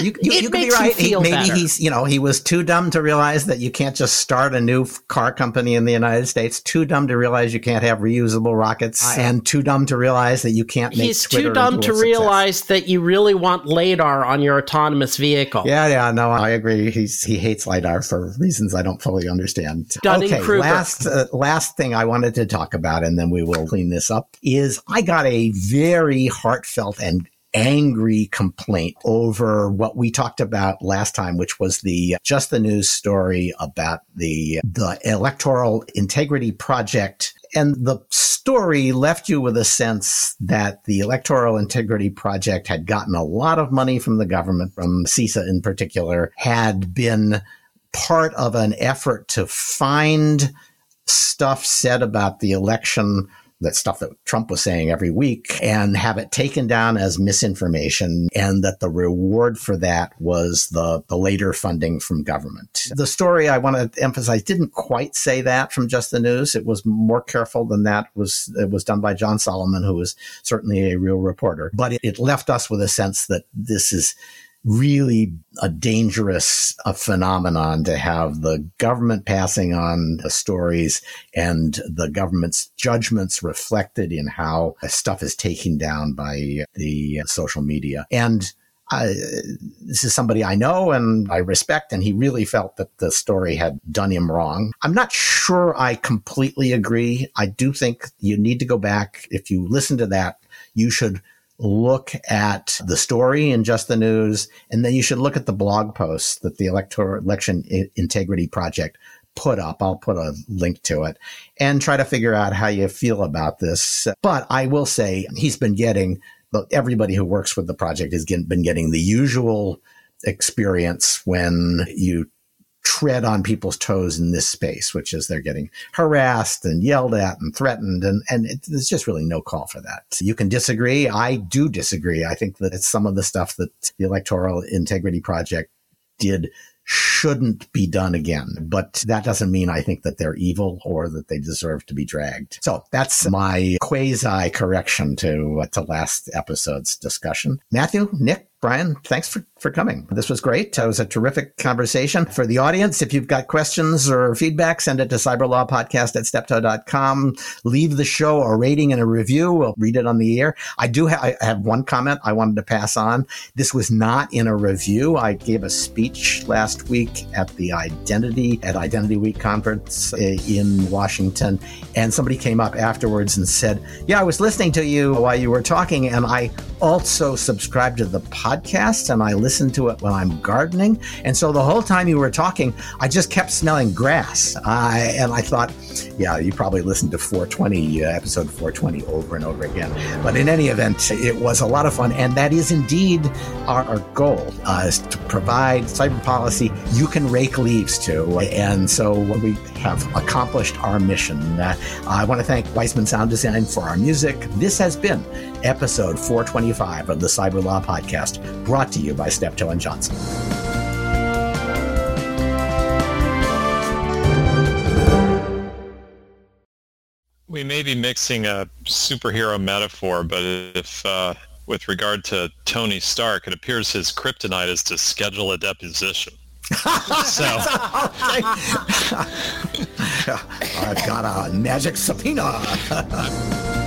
eh, You, you, it you could be right. He- maybe better. he's, you know, he was too dumb to realize that you can't just start a new car company in the United States. Too dumb to realize you can't have reusable rockets, and too dumb to realize that you can't make. He's Twitter too dumb to success. realize that you really want lidar on your autonomous vehicle. Yeah, yeah, no, I agree. He's he hates lidar for reasons I don't fully understand. Dunning-Kruger. Okay, last uh, last thing I wanted to talk about, and then we will clean this up. Is I got a very heartfelt and angry complaint over what we talked about last time, which was the just the news story about the the electoral integrity project. And the story left you with a sense that the Electoral Integrity Project had gotten a lot of money from the government, from CISA in particular, had been part of an effort to find stuff said about the election that stuff that Trump was saying every week and have it taken down as misinformation and that the reward for that was the, the later funding from government. The story I want to emphasize didn't quite say that from just the news. It was more careful than that was it was done by John Solomon, who was certainly a real reporter. But it, it left us with a sense that this is really a dangerous uh, phenomenon to have the government passing on the stories and the government's judgments reflected in how stuff is taken down by the social media. And this is somebody I know and I respect, and he really felt that the story had done him wrong. I'm not sure I completely agree. I do think you need to go back. If you listen to that, you should look at the story in just the news, and then you should look at the blog posts that the election I- integrity project put up. I'll put a link to it and try to figure out how you feel about this. But I will say he's been getting everybody who works with the project has been getting the usual experience when you tread on people's toes in this space, which is they're getting harassed and yelled at and threatened. And, and it, there's just really no call for that. You can disagree. I do disagree. I think that it's some of the stuff that the Electoral Integrity Project did shouldn't be done again. But that doesn't mean I think that they're evil or that they deserve to be dragged. So that's my quasi correction to, uh, to last episode's discussion. Matthew, Nick, Brian, thanks for, for coming. This was great. It was a terrific conversation. For the audience, if you've got questions or feedback, send it to cyberlawpodcast at steptoe.com. Leave the show a rating and a review. We'll read it on the air. I do ha- I have one comment I wanted to pass on. This was not in a review. I gave a speech last week at the Identity at Identity Week conference uh, in Washington, and somebody came up afterwards and said, "Yeah, I was listening to you while you were talking, and I also subscribed to the podcast." Podcast and I listen to it when I'm gardening. And so the whole time you were talking, I just kept smelling grass. I, and I thought, yeah, you probably listened to 420, uh, episode 420 over and over again. But in any event, it was a lot of fun. And that is indeed our, our goal uh, is to provide cyber policy you can rake leaves to. And so we have accomplished our mission. Uh, I want to thank Weissman Sound Design for our music. This has been episode 425 of the Cyber Law Podcast, brought to you by Steptoe and Johnson. We may be mixing a superhero metaphor, but if, uh, with regard to Tony Stark, it appears his kryptonite is to schedule a deposition. so I've got a magic subpoena.